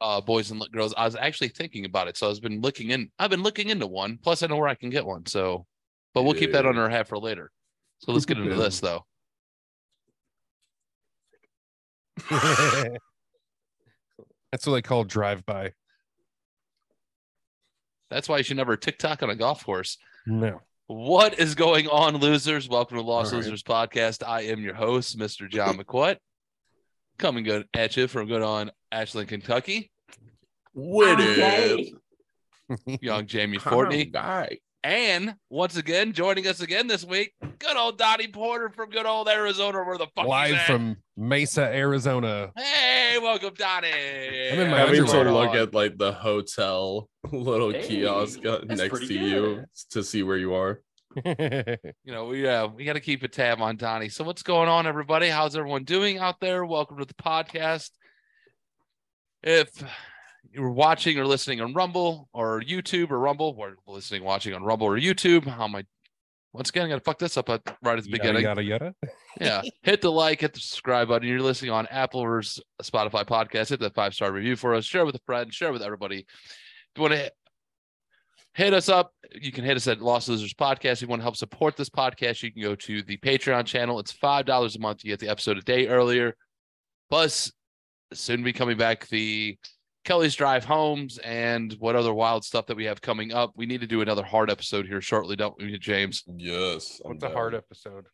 uh, boys and girls. I was actually thinking about it, so I've been looking in. I've been looking into one. Plus, I know where I can get one. So, but we'll keep that under on our hat for later. So let's get into this though. That's what they call drive by. That's why you should never TikTok on a golf course. No. What is going on, losers? Welcome to Lost All right. Losers Podcast. I am your host, Mr. John McQuat, coming good at you from good on Ashland, Kentucky. What Okay. Young Jamie Fortney. guy. And once again, joining us again this week, good old Donnie Porter from good old Arizona. Where the fuck Live he's at. from Mesa, Arizona. Hey, welcome, Donnie. I'm in my Having to underwear. look at like the hotel little Hey, kiosk next pretty to you to see where you are. you know, we uh, we got to keep a tab on Donnie. So what's going on, everybody? How's everyone doing out there? Welcome to the podcast. If you're watching or listening on Rumble or YouTube or Rumble, or listening, watching on Rumble or YouTube, how am I? Once again, I got to fuck this up at, right at the yada, beginning. yada yada. yeah. Hit the like hit the subscribe button. You're listening on apple or spotify podcast. Hit that five star review for us. Share with a friend. Share with everybody. If you want to hit, hit us up you can hit us at lost losers podcast. If you want to help support this podcast you can go to the patreon channel. It's five dollars a month. You get the episode a day earlier. Plus soon be coming back the kelly's drive homes and what other wild stuff that we have coming up we need to do another hard episode here shortly don't we james Yes. I'm What's a hard episode?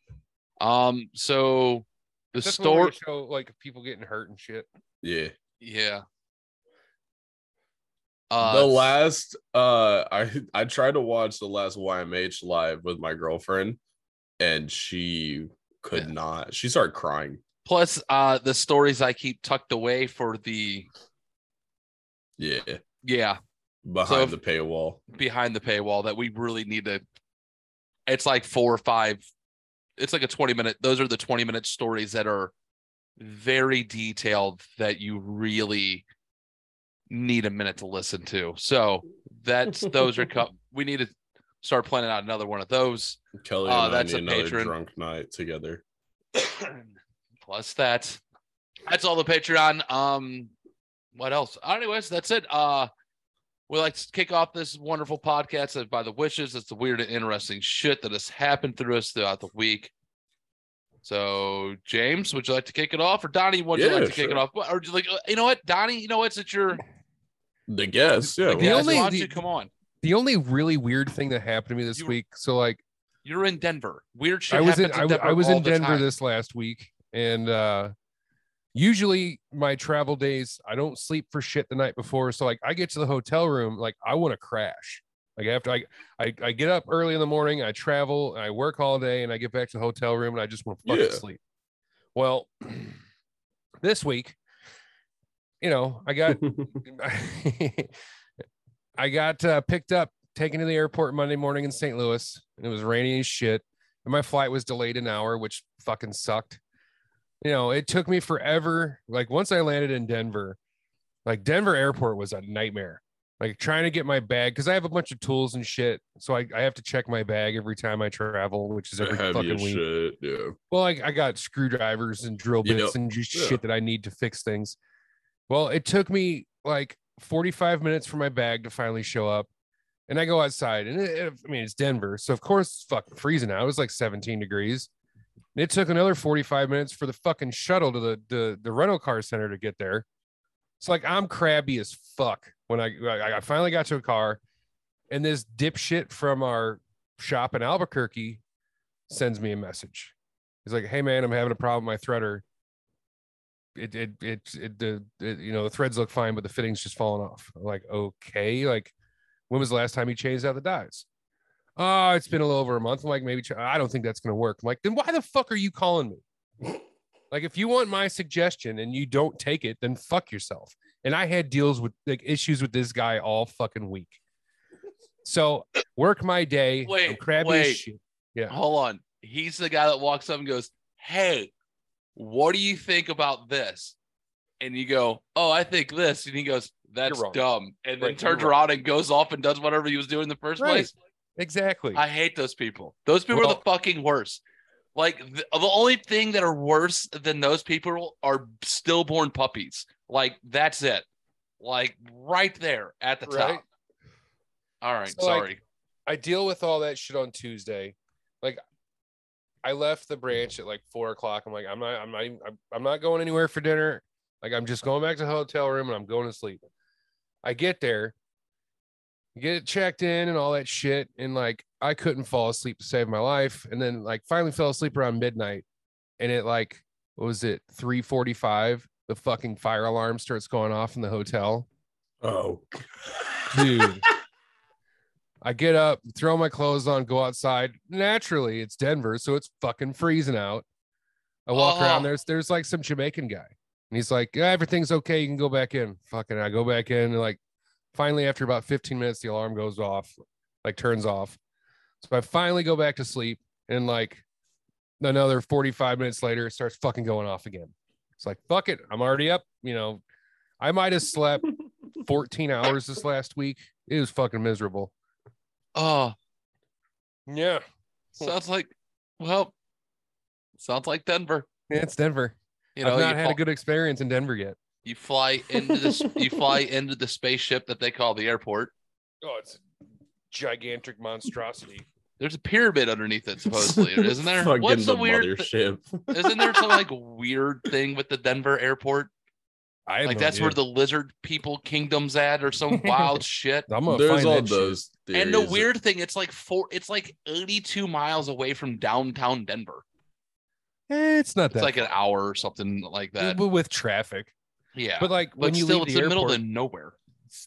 um so the That's when store show like people getting hurt and shit. Yeah. Yeah. the Uh, last uh I I tried to watch the last YMH live with my girlfriend and she could Yeah. not. She started crying. Plus uh the stories I keep tucked away for the Yeah. yeah Behind if- the paywall. behind the paywall that we really need to it's like four or five it's like a 20 minute those are the 20 minute stories that are very detailed that you really need a minute to listen to so that's those are co- we need to start planning out another one of those Kelly Uh, and I that's need a another patron. drunk night together. plus that that's all the patreon um what else? Anyways that's it. Uh we like to kick off this wonderful podcast of by the wishes. It's the weird and interesting shit that has happened through us throughout the week. So james would you like to kick it off? Or donnie would you like to kick it off? Or do you like uh, you know what donnie you know what since you're The guess, yeah. the The guest, only- why don't the- you come on. The only really weird thing that happened to me this You- week. So like you're in denver. Weird shit I was in happens I, w- I was all in Denver time. this last week, and uh usually my travel days I don't sleep for shit the night before. So like I get to the hotel room, like I want to crash. Like after I, I I get up early in the morning, I travel, I work all day, and I get back to the hotel room, and I just want to fucking Yeah. sleep. Well, this week, you know, I got I got uh, picked up, taken to the airport Monday morning in St. Louis, and it was rainy as shit. And my flight was delayed an hour, which fucking sucked. You know, it took me forever. Like once I landed in Denver, like Denver airport was a nightmare. Like trying to get my bag because I have a bunch of tools and shit. So I, I have to check my bag every time I travel, which is every fucking week. shit. Yeah. Well, I, I got screwdrivers and drill bits and just yeah. shit that I need to fix things. Well, it took me like 45 minutes for my bag to finally show up. And I go outside, and it, it- I mean, it's Denver. So, of course, it's fucking freezing out. It was like 17 degrees. And it took another 45 minutes for the fucking shuttle to the, the, the rental car center to get there. It's like, I'm crabby as fuck when I, I, finally got to a car, and this dipshit from our shop in Albuquerque sends me a message. He's like, "Hey man, I'm having a problem with my threader. It it it, it the you know the threads look fine, but the fitting's just falling off." I'm like, "Okay, like when was the last time you changed out the dies?" Oh, it's been a little over a month. I'm like, maybe ch- I don't think that's gonna work. I'm like, then why the fuck are you calling me? Like, if you want my suggestion and you don't take it, then fuck yourself. And I had deals with like issues with this guy all fucking week. So work my day. I'm Wait, crabby wait. shit. Yeah. hold on. He's the guy that walks up and goes, Hey, what do you think about this? And you go, Oh, I think this. And he goes, That's dumb. And then Right, turns around and goes off and does whatever he was doing in the first Right. place. Exactly. I hate those people. Those people are the fucking worst. Like the, the only thing that are worse than those people are stillborn puppies. Like that's it. like right there at the Right. top. All right, So, sorry. I deal with all that shit on Tuesday. Like, I left the branch at like four o'clock. I'm like, I'm not, I'm not, even, I'm, I'm not going anywhere for dinner. Like, I'm just going back to the hotel room and I'm going to sleep. I get there, get it checked in and all that shit, and like, I couldn't fall asleep to save my life. And then like, finally fell asleep around midnight, and it like, what was it, three forty-five? The fucking fire alarm starts going off in the hotel Oh, dude. I get up, throw my clothes on, go outside. Naturally, it's Denver, so it's fucking freezing out. I walk Oh. around. There's there's like some Jamaican guy, and he's like, yeah, "Everything's okay. You can go back in." Fucking, I go back in, and like, finally, after about 15 minutes, the alarm goes off, like turns off. So I finally go back to sleep, and like, another 45 minutes later, it starts fucking going off again. It's like, fuck it, I'm already up. You know, I might have slept 14 hours this last week. It was fucking miserable. Oh, Yeah. sounds like well, sounds like Denver. Yeah, it's Denver. You know, I've not you, had fl- a good experience in Denver yet. You fly into this you fly into the spaceship that they call the airport. Oh, it's a gigantic monstrosity. There's a pyramid underneath it, supposedly, isn't there? Fucking What's the, the weird? th- mothership. isn't there some like weird thing with the Denver airport? I Like no that's where the lizard people kingdom's at, or some wild shit. I'm gonna There's find all that shit. those. And the weird thing, it's like four, it's like 82 miles away from downtown Denver. Eh, it's not that. It's like an hour or something like that. But with traffic. Yeah, But like when but you still, leave it's the in the airport, middle of nowhere.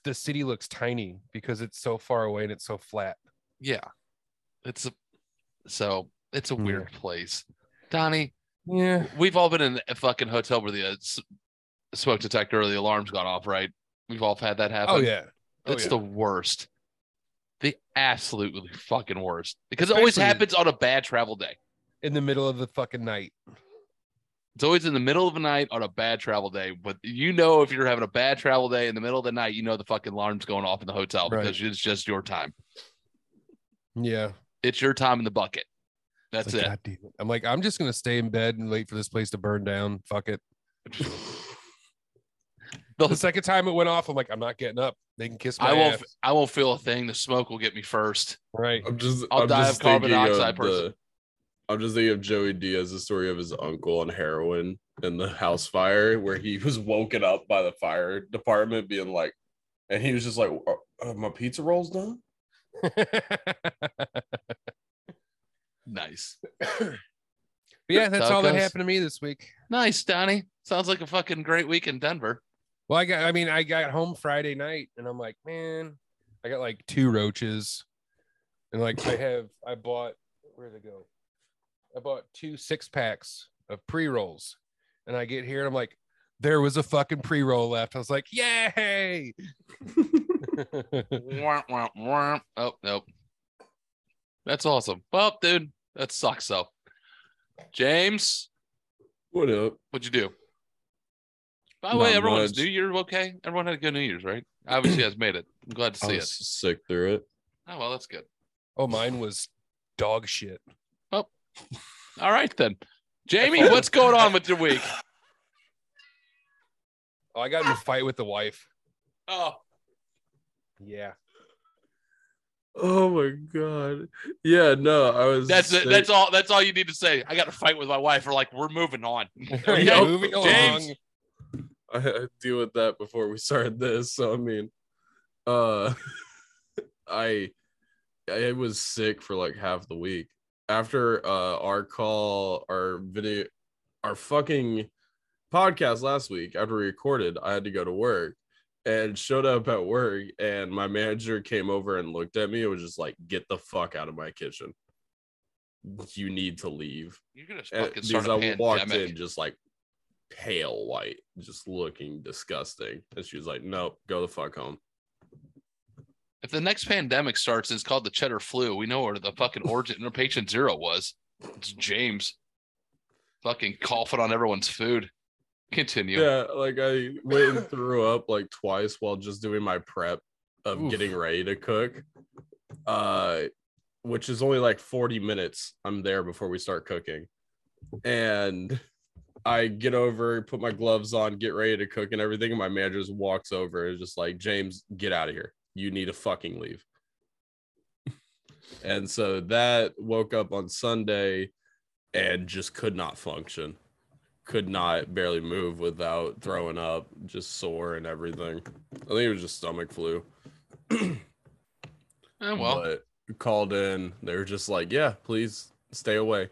the city looks tiny because it's so far away and it's so flat. Yeah, it's a so it's a weird place. Donnie, Yeah. we've all been in a fucking hotel where the uh, smoke detector or the alarm's gone off, right? We've all had that happen. Oh yeah. Oh, it's yeah. the worst. The absolutely fucking worst because it always happens on a bad travel day. In the middle of the fucking night. It's always in the middle of the night on a bad travel day. But you know, if you're having a bad travel day in the middle of the night, you know the fucking alarm's going off in the hotel Right. because it's just your time. Yeah. It's your time in the bucket. That's like, it. It. I'm like, I'm just gonna stay in bed and wait for this place to burn down. Fuck it. The second time it went off, I'm like, I'm not getting up. They can kiss my I won't. ass. I won't feel a thing. The smoke will get me first. Right. I'm just. I'll I'm die just of carbon dioxide of person. The- I'm just thinking of Joey Diaz, the story of his uncle on heroin in the house fire, where he was woken up by the fire department, being like, and he was just like, "Are- are "My pizza rolls done." Nice, But yeah, that's how all that goes. happened to me this week. nice, Donnie. Sounds like a fucking great week in Denver. Well, I got, I mean, I got home Friday night and I'm like, man, I got like two roaches. And like, I have, I bought, where'd it go? I bought two six packs of pre rolls. And I get here and I'm like, there was a fucking pre roll left. I was like, yay. Wah, wah, wah. Oh nope. That's awesome. Well, dude, that sucks though. James, What up? what'd you do? By the Not way, everyone's much. New Year okay? Everyone had a good New Year's, right? Obviously, you guys made it. I'm glad to I see was it. sick through it. Oh well, that's good. oh, mine was dog shit. All right then, Jamie, what's going on with your week? Oh, I got in a fight with the wife. Oh, Yeah. Oh my god. Yeah, no, I was. that's it. sick- That's all. That's all you need to say. I got to fight with my wife. We're like, we're moving on. Okay, Yo, moving James. along. I had to deal with that before we started this. So I mean, uh, I I was sick for like half the week after uh our call, our video, our fucking podcast last week. After we recorded, I had to go to work and showed up at work, and my manager came over and looked at me. It was just like, "Get the fuck out of my kitchen." You need to leave. You're gonna fucking start a I walked pandemic. in just like pale white, just looking disgusting. And she was like, Nope, go the fuck home. If the next pandemic starts, and it's called the cheddar flu. We know where the fucking origin or patient zero was. It's James. Fucking coughing on everyone's food. Continue. Yeah, like I went and threw up like twice while just doing my prep of Oof. getting ready to cook. Uh which is only like 40 minutes. I'm there before we start cooking. And I get over, put my gloves on, get ready to cook and everything. And my manager just walks over and just like, James, get out of here. You need to fucking leave. and so that woke up on Sunday and just could not function. Could not barely move without throwing up, just sore and everything. I think it was just stomach flu. Eh, well, but called in. They were just like, yeah, please stay away.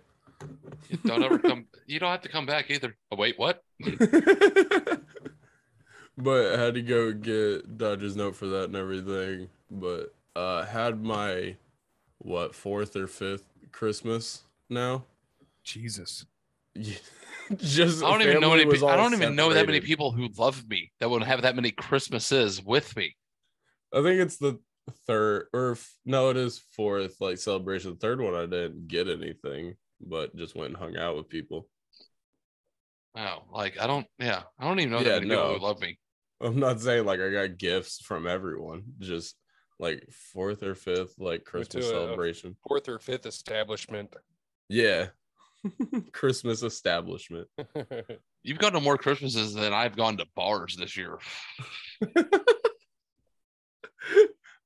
you don't ever come. You don't have to come back either. Oh, wait, what? but I had to go get Dodge's note for that and everything. But uh had my what fourth or fifth Christmas now. Jesus. Just I don't even know any. pe- I don't even know that many people who love me that would have that many Christmases with me. I think it's the third or f- no, it is fourth like celebration. The third one I didn't get anything, but just went and hung out with people. Oh, like I don't. Yeah, I don't even know Yeah, that many people who love me. I'm not saying like I got gifts from everyone, just like fourth or fifth like Christmas a- celebration. Fourth or fifth establishment. Yeah. Christmas establishment. You've gone to more Christmases than I've gone to bars this year.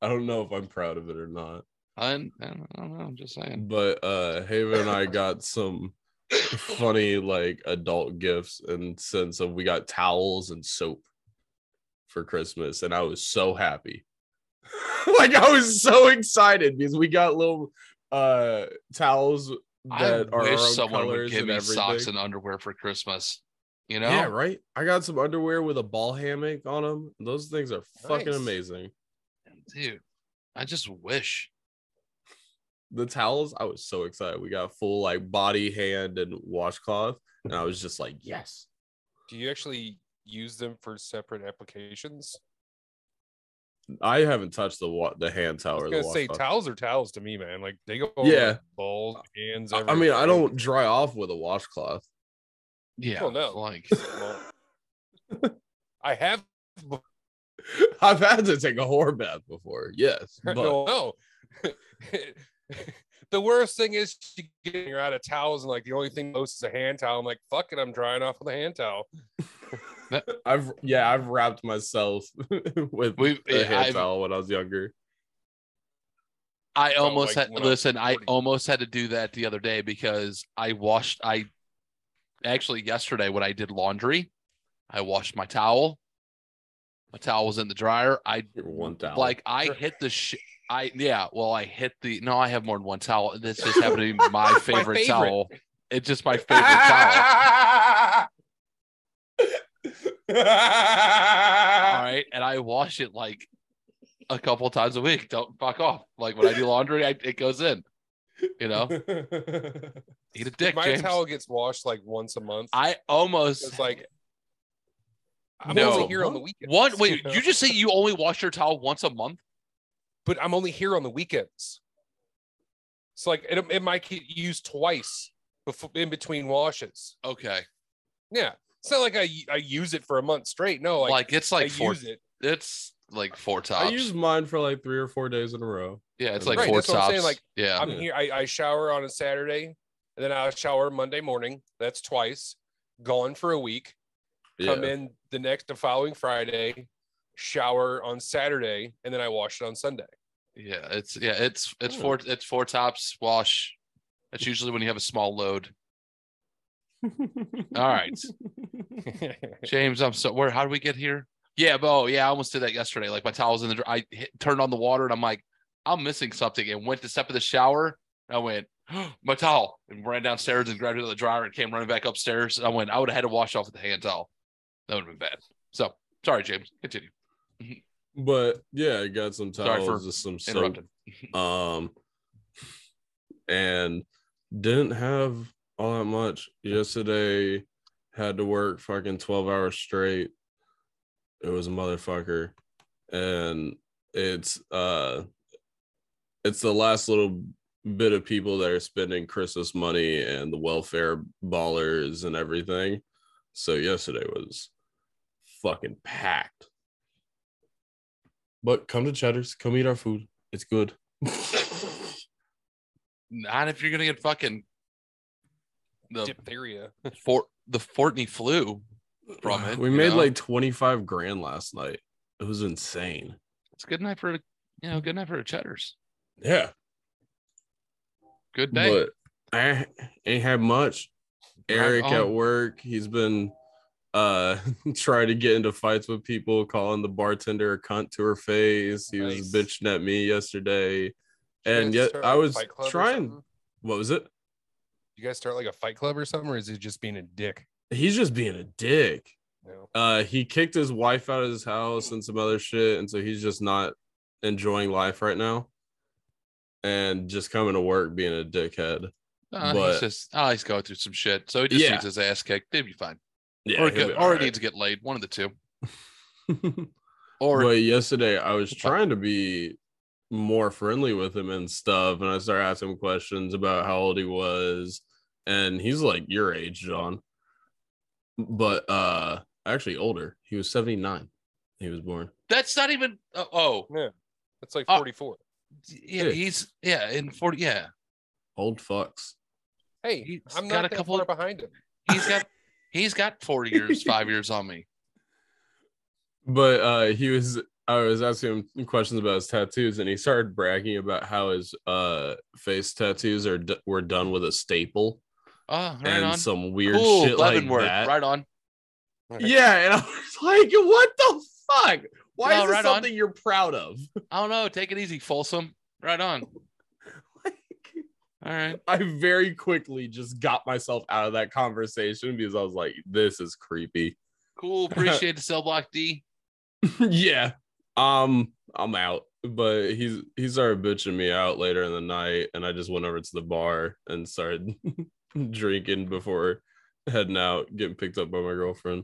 I don't know if I'm proud of it or not. I, I don't know. I'm just saying. But uh Haven and I got some funny like adult gifts and sense of we got towels and soap for Christmas and I was so happy. like I was so excited because we got little uh towels that I are our wish own someone would give and me everything. socks and underwear for Christmas. You know? Yeah, right. I got some underwear with a ball hammock on them. Those things are fucking amazing. dude. I just wish. The towels, I was so excited. We got full like body, hand, and washcloth, and I was just like, yes. Do you actually use them for separate applications? I haven't touched the wa- the hand I towel was or gonna say washcloth. towels are towels to me, man. Like they go Yeah. balls, hands. I I mean, I don't dry off with a washcloth. Yeah. Well, no. Like Well, I have. I've had to take a whore bath before, yes, but no, no. the worst thing is you get you're out of towels and like the only thing most is a hand towel. I'm like, fuck it, I'm drying off with a hand towel. I've yeah, I've wrapped myself with We- a hand I've- towel when I was younger. I almost like had I listen, I almost had to do that the other day because I washed I actually yesterday when I did laundry, I washed my towel. My towel was in the dryer. I Your one towel. like I hit the sh- I yeah, well I hit the no, I have more than one towel. This just happened to be my favorite, favorite. towel. It's just my favorite towel. All right. And I wash it like a couple times a week. Don't fuck off. Like when I do laundry, I, it goes in. You know, eat a dick, My James. towel gets washed like once a month. I almost it's like I'm No. only here on the weekends. one. Wait, you know? you just say you only wash your towel once a month? but I'm only here on the weekends. It's like it, it might get used twice before in between washes. Okay. Yeah, it's not like I I use it for a month straight. No, Like, like, it's I like four. use it. It's like four tops. I use mine for like three or four days in a row. yeah, it's like Right, four that's what I'm tops. saying, like, yeah. I'm Yeah. here. I, I shower on a Saturday, and then I shower Monday morning. That's twice. Gone for a week. Yeah. Come in the next the following Friday. Shower on Saturday, and then I wash it on Sunday. Yeah, it's yeah, it's it's Hmm. four it's four tops wash. That's usually when you have a small load. All right. James, I'm so where how do we get here? Yeah, Bo. Yeah, I almost did that yesterday. Like my towels in the I hit, turned on the water and I'm like, I'm missing something and went to step in the shower. I went, my towel and ran downstairs and grabbed it in the dryer and came running back upstairs. I went, I would have had to wash off with the hand towel. That would have been bad. So sorry, James. Continue. But yeah, I got some towels, just some soap. Um, and didn't have all that much yesterday. Had to work fucking twelve hours straight. It was a motherfucker, and it's uh, it's the last little bit of people that are spending Christmas money and the welfare ballers and everything. So yesterday was fucking packed. But come to Cheddar's, come eat our food. It's good. Not if you're gonna get fucking the Diphtheria. four the Fortney flu from it. We made know? like 25 grand last night. It was insane. it's a good night for you know good night for the cheddars. Yeah. Good day. But I ain't had much. Right Eric at work, he's been uh trying to get into fights with people, calling the bartender a cunt to her face. He was bitching at me yesterday. You And guys yet I was fight club or trying. What was it? You guys start like a fight club or something, or is he just being a dick? He's just being a dick. No. Uh he kicked his wife out of his house and some other shit, and so he's just not enjoying life right now. And just coming to work being a dickhead. Uh, but- he's just oh, he's going through some shit. So he just Yeah. needs his ass kicked. They'd be fine. Yeah, or he'll get, be or alright. he needs to get laid. One of the two. Or but yesterday I was trying to be more friendly with him and stuff, and I started asking him questions about how old he was, and he's like your age, John. But uh actually older. He was 79. He was born. that's not even. Uh, oh, Yeah, that's like Uh, 44. yeah, Yeah. he's yeah in forty. Yeah, Old fucks. hey, he's I'm got not a that couple far of- behind him. he's got he's got four years, five years on me. But uh he was I was asking him questions about his tattoos, and he started bragging about how his uh face tattoos are d- were done with a staple Oh, right and on. some weird cool, shit like Leavenworth. that. Right on. Yeah, and I was like, what the fuck? Why No, is this right on. something you're proud of? I don't know. Take it easy, Folsom. Right on. Like, All right. I very quickly just got myself out of that conversation because I was like, this is creepy. Cool. Appreciate the cell block D. yeah. Um, I'm out. But he's he started bitching me out later in the night, and I just went over to the bar and started drinking before heading out, getting picked up by my girlfriend.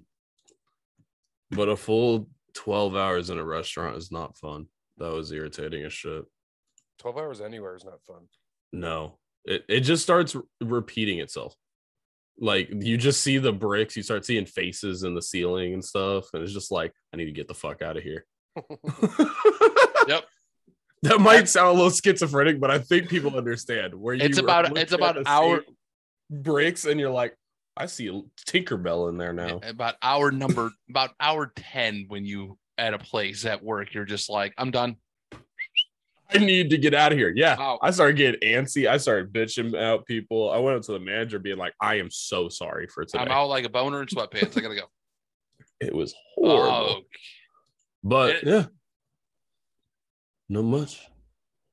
But a full 12 hours in a restaurant is not fun. That was irritating as shit. 12 hours anywhere is not fun. No, it, it just starts re- repeating itself. Like you just see the bricks, you start seeing faces in the ceiling and stuff, and it's just like, I need to get the fuck out of here. Yep. That might sound a little schizophrenic, but I think people understand where you It's about- it's about the our- same bricks, and you're like, I see a Tinkerbell in there now. About hour number, about hour 10 when you at a place at work, you're just like, I'm done. I need to get out of here. Yeah. Wow. I started getting antsy. I started bitching out people. I went up to the manager being like, I am so sorry for today. I'm out like a boner in sweatpants. I gotta go. It was oh, horrible. Oh, But It- yeah, not much.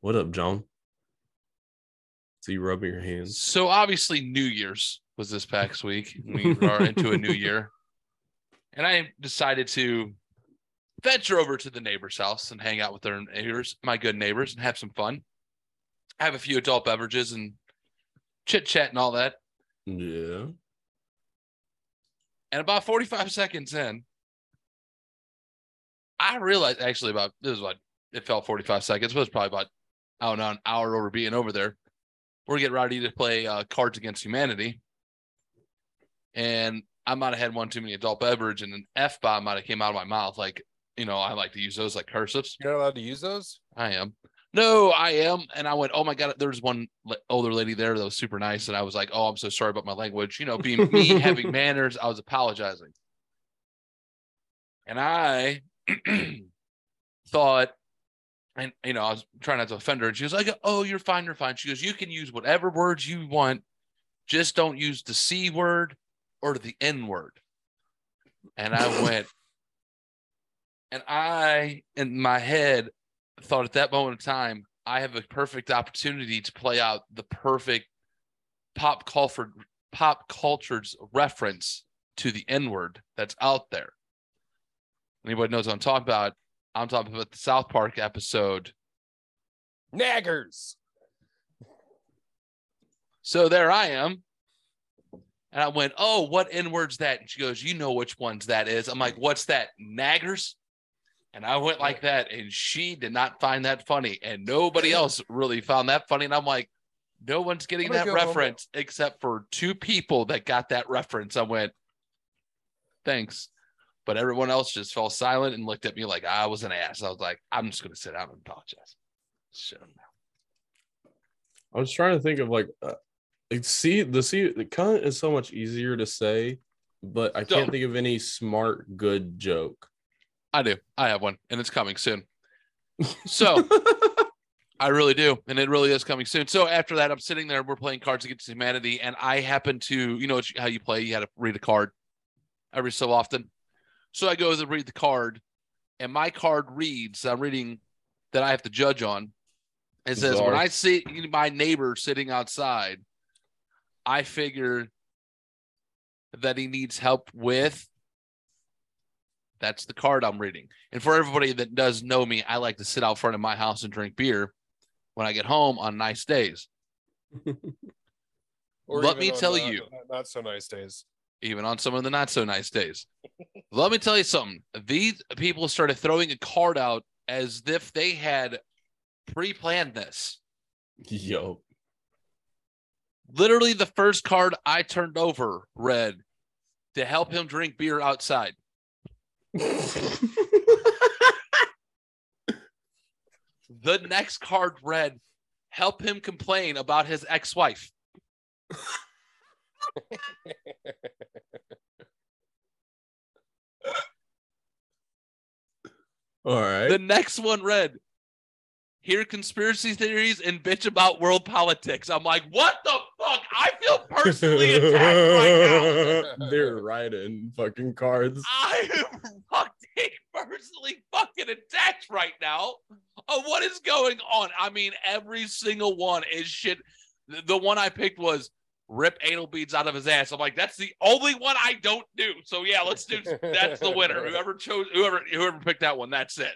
What up, John? See you rubbing your hands. so obviously New Year's was this past week. We are into a new year. And I decided to venture over to the neighbor's house and hang out with their neighbors, my good neighbors, and have some fun. Have a few adult beverages and chit chat and all that. Yeah. And about 45 seconds in, I realized actually about this is what it felt 45 seconds, but it was probably about I don't know, an hour over being over there. We're getting ready to play uh, Cards Against Humanity. And I might have had one too many adult beverage and an F bomb might have came out of my mouth. Like, you know, I like to use those like cursives. You're not allowed to use those? I am. No, I am. And I went, oh my God, there's one older lady there that was super nice. And I was like, oh, I'm so sorry about my language. You know, being me having manners, I was apologizing. And I thought, and you know, I was trying not to offend her. And she was like, oh, you're fine, you're fine. She goes, you can use whatever words you want, just don't use the C word or the N word. And I went, and I, in my head, thought at that moment in time, I have a perfect opportunity to play out the perfect pop culture pop culture's reference to the N word that's out there. Anybody knows what I'm talking about? I'm talking about the South Park episode. Naggers. So there I am. And I went, Oh, what N word's that? And she goes, You know which one's that is. I'm like, What's that? Naggers? And I went like that. And she did not find that funny. And nobody else really found that funny. And I'm like, No one's getting that reference except for two people that got that reference. I went, Thanks. But everyone else just fell silent and looked at me like I was an ass. I was like, I'm just going to sit down and apologize. Shut up. I was trying to think of like, uh, like see the see the cunt is so much easier to say but I Don't. can't think of any smart good joke. I do. I have one, and it's coming soon. So I really do, and it really is coming soon. So after that, I'm sitting there. We're playing Cards Against Humanity, and I happen to, you know, how you play. You had to read a card every so often. So I go to read the card, and my card reads. I'm reading that I have to judge on. It says, "When I see my neighbor sitting outside, I figure that he needs help with." That's the card I'm reading. And for everybody that does know me, I like to sit out front of my house and drink beer when I get home on nice days. Or Let me tell not- you. not so nice days. Even on some of the not so nice days. Let me tell you something. These people started throwing a card out as if they had pre planned this. Yo. Literally, the first card I turned over read to help him drink beer outside. The next card read help him complain about his ex wife. All right. The next one read hear conspiracy theories and bitch about world politics. I'm like, what the fuck? I feel personally attacked right now. They're writing fucking cards. I am fucking personally fucking attacked right now of what is going on. I mean, every single one is shit. The one I picked was rip anal beads out of his ass. I'm like, that's the only one I don't do. So yeah, let's do. That's the winner. Whoever chose, whoever whoever picked that one, that's it.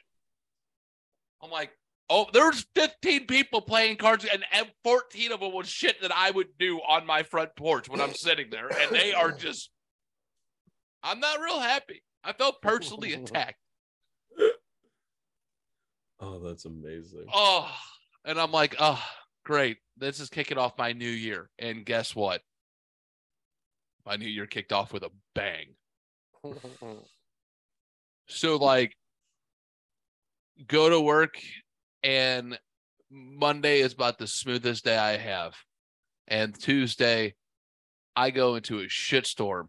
I'm like, oh, there's 15 people playing cards, and and 14 of them was shit that I would do on my front porch when I'm sitting there, and they are just. I'm not real happy. I felt personally attacked. Oh, that's amazing. Oh, and I'm like, oh, great. This is kicking off my new year. And guess what? My new year kicked off with a bang. So, like, go to work, and Monday is about the smoothest day I have. And Tuesday, I go into a shitstorm.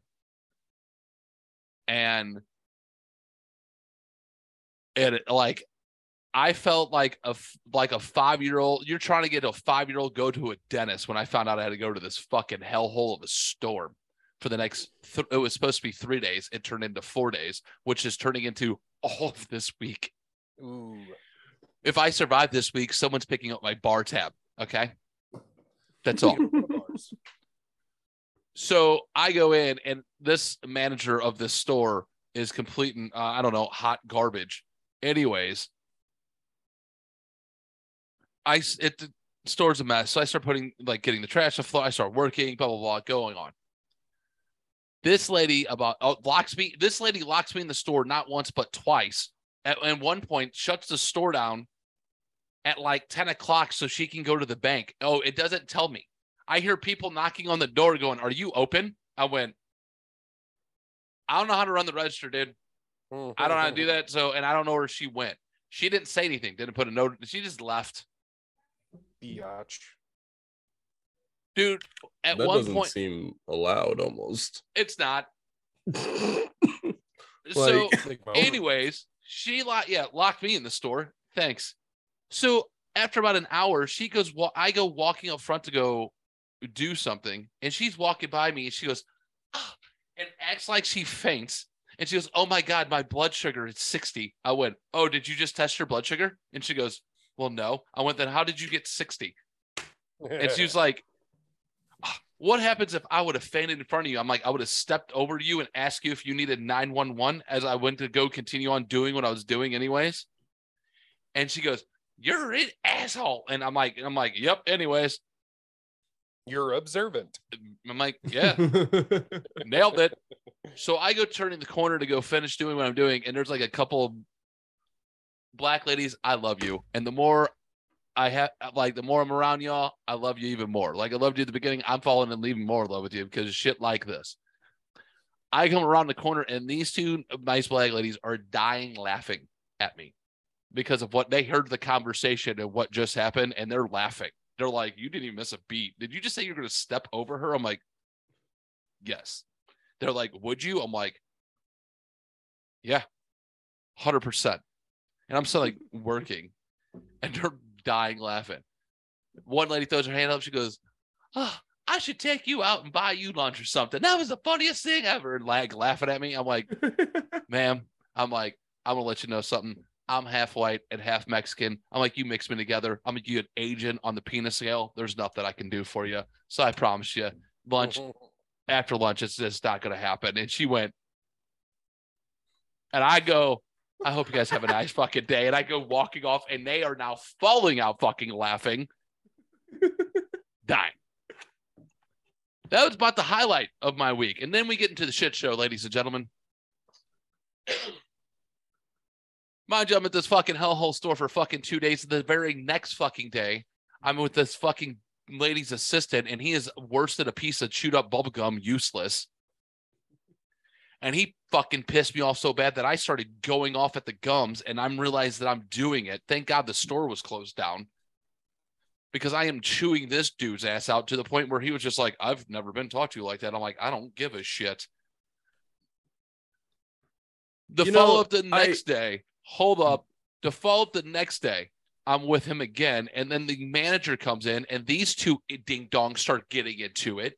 And it like I felt like a f- like a five year old. You're trying to get a five year old go to a dentist when I found out I had to go to this fucking hellhole of a storm for the next. Th- it was supposed to be three days. It turned into four days, which is turning into all of this week. Ooh. If I survive this week, someone's picking up my bar tab. Okay, that's all. So I go in, and this manager of this store is completing, uh, I don't know, hot garbage. Anyways, I it the store's a mess, so I start putting like getting the trash to floor. I start working, blah blah blah, going on. This lady about oh, locks me. This lady locks me in the store not once but twice. At, at one point, shuts the store down at like ten o'clock so she can go to the bank. Oh, it doesn't tell me. I hear people knocking on the door going, Are you open? I went, I don't know how to run the register, dude. I don't know how to do mm-hmm. that. So, and I don't know where she went. She didn't say anything, didn't put a note. She just left. Biatch. Dude, at that one doesn't point, seem allowed almost. it's not. so, Like- anyways, she locked, yeah, locked me in the store. Thanks. So, after about an hour, she goes, Well, I go walking up front to go do something, and she's walking by me, and she goes, "Ah," and acts like she faints. And she goes, Oh my God, my blood sugar is 60. I went, Oh, did you just test your blood sugar? And she goes, Well, no. I went, Then how did you get 60? And she was like, "Ah, What happens if I would have fainted in front of you? I'm like, I would have stepped over to you and asked you if you needed 911 as I went to go continue on doing what I was doing, anyways. And she goes, You're an asshole. And I'm like, I'm like, Yep, anyways. You're observant. I'm like, Yeah, nailed it. So I go turning the corner to go finish doing what I'm doing, and there's like a couple of black ladies. I love you, and the more I have, like, the more I'm around y'all, I love you even more. Like I loved you at the beginning, I'm falling in even more love with you because shit like this. I come around the corner, and these two nice black ladies are dying laughing at me because of what they heard the conversation and what just happened, and they're laughing. They're like, "You didn't even miss a beat. Did you just say you're going to step over her?" I'm like, "Yes." They're like, would you? I'm like, yeah, 100%. And I'm still like working and they're dying laughing. One lady throws her hand up. She goes, oh, I should take you out and buy you lunch or something. That was the funniest thing ever. And like laughing at me. I'm like, ma'am, I'm like, I'm gonna let you know something. I'm half white and half Mexican. I'm like, you mix me together. I'm a an agent on the penis scale. There's nothing I can do for you. So I promise you, lunch after lunch, it's just not gonna happen. And she went, and I go, I hope you guys have a nice fucking day. And I go walking off, and they are now falling out fucking laughing, dying. That was about the highlight of my week. And then we get into the shit show, ladies and gentlemen. Mind you, I'm at this fucking hellhole store for fucking two days. The very next fucking day, I'm with this fucking lady's assistant, and he is worse than a piece of chewed up bubblegum, useless. And he fucking pissed me off so bad that I started going off at the gums, and I'm realized that I'm doing it. Thank God the store was closed down because I am chewing this dude's ass out to the point where he was just like, I've never been talked to like that. I'm like, I don't give a shit. The You know, follow up the I- next day, hold up. The follow up the next day, I'm with him again. And then the manager comes in, and these two eh, ding dongs start getting into it